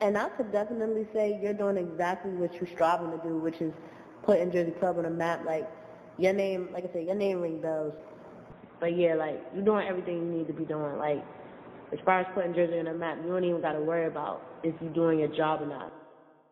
And I could definitely say you're doing exactly what you're striving to do, which is putting Jersey Club on the map. Like your name, like I said, your name ring bells. But yeah, like you're doing everything you need to be doing. Like as far as putting Jersey on the map, you don't even got to worry about if you're doing your job or not.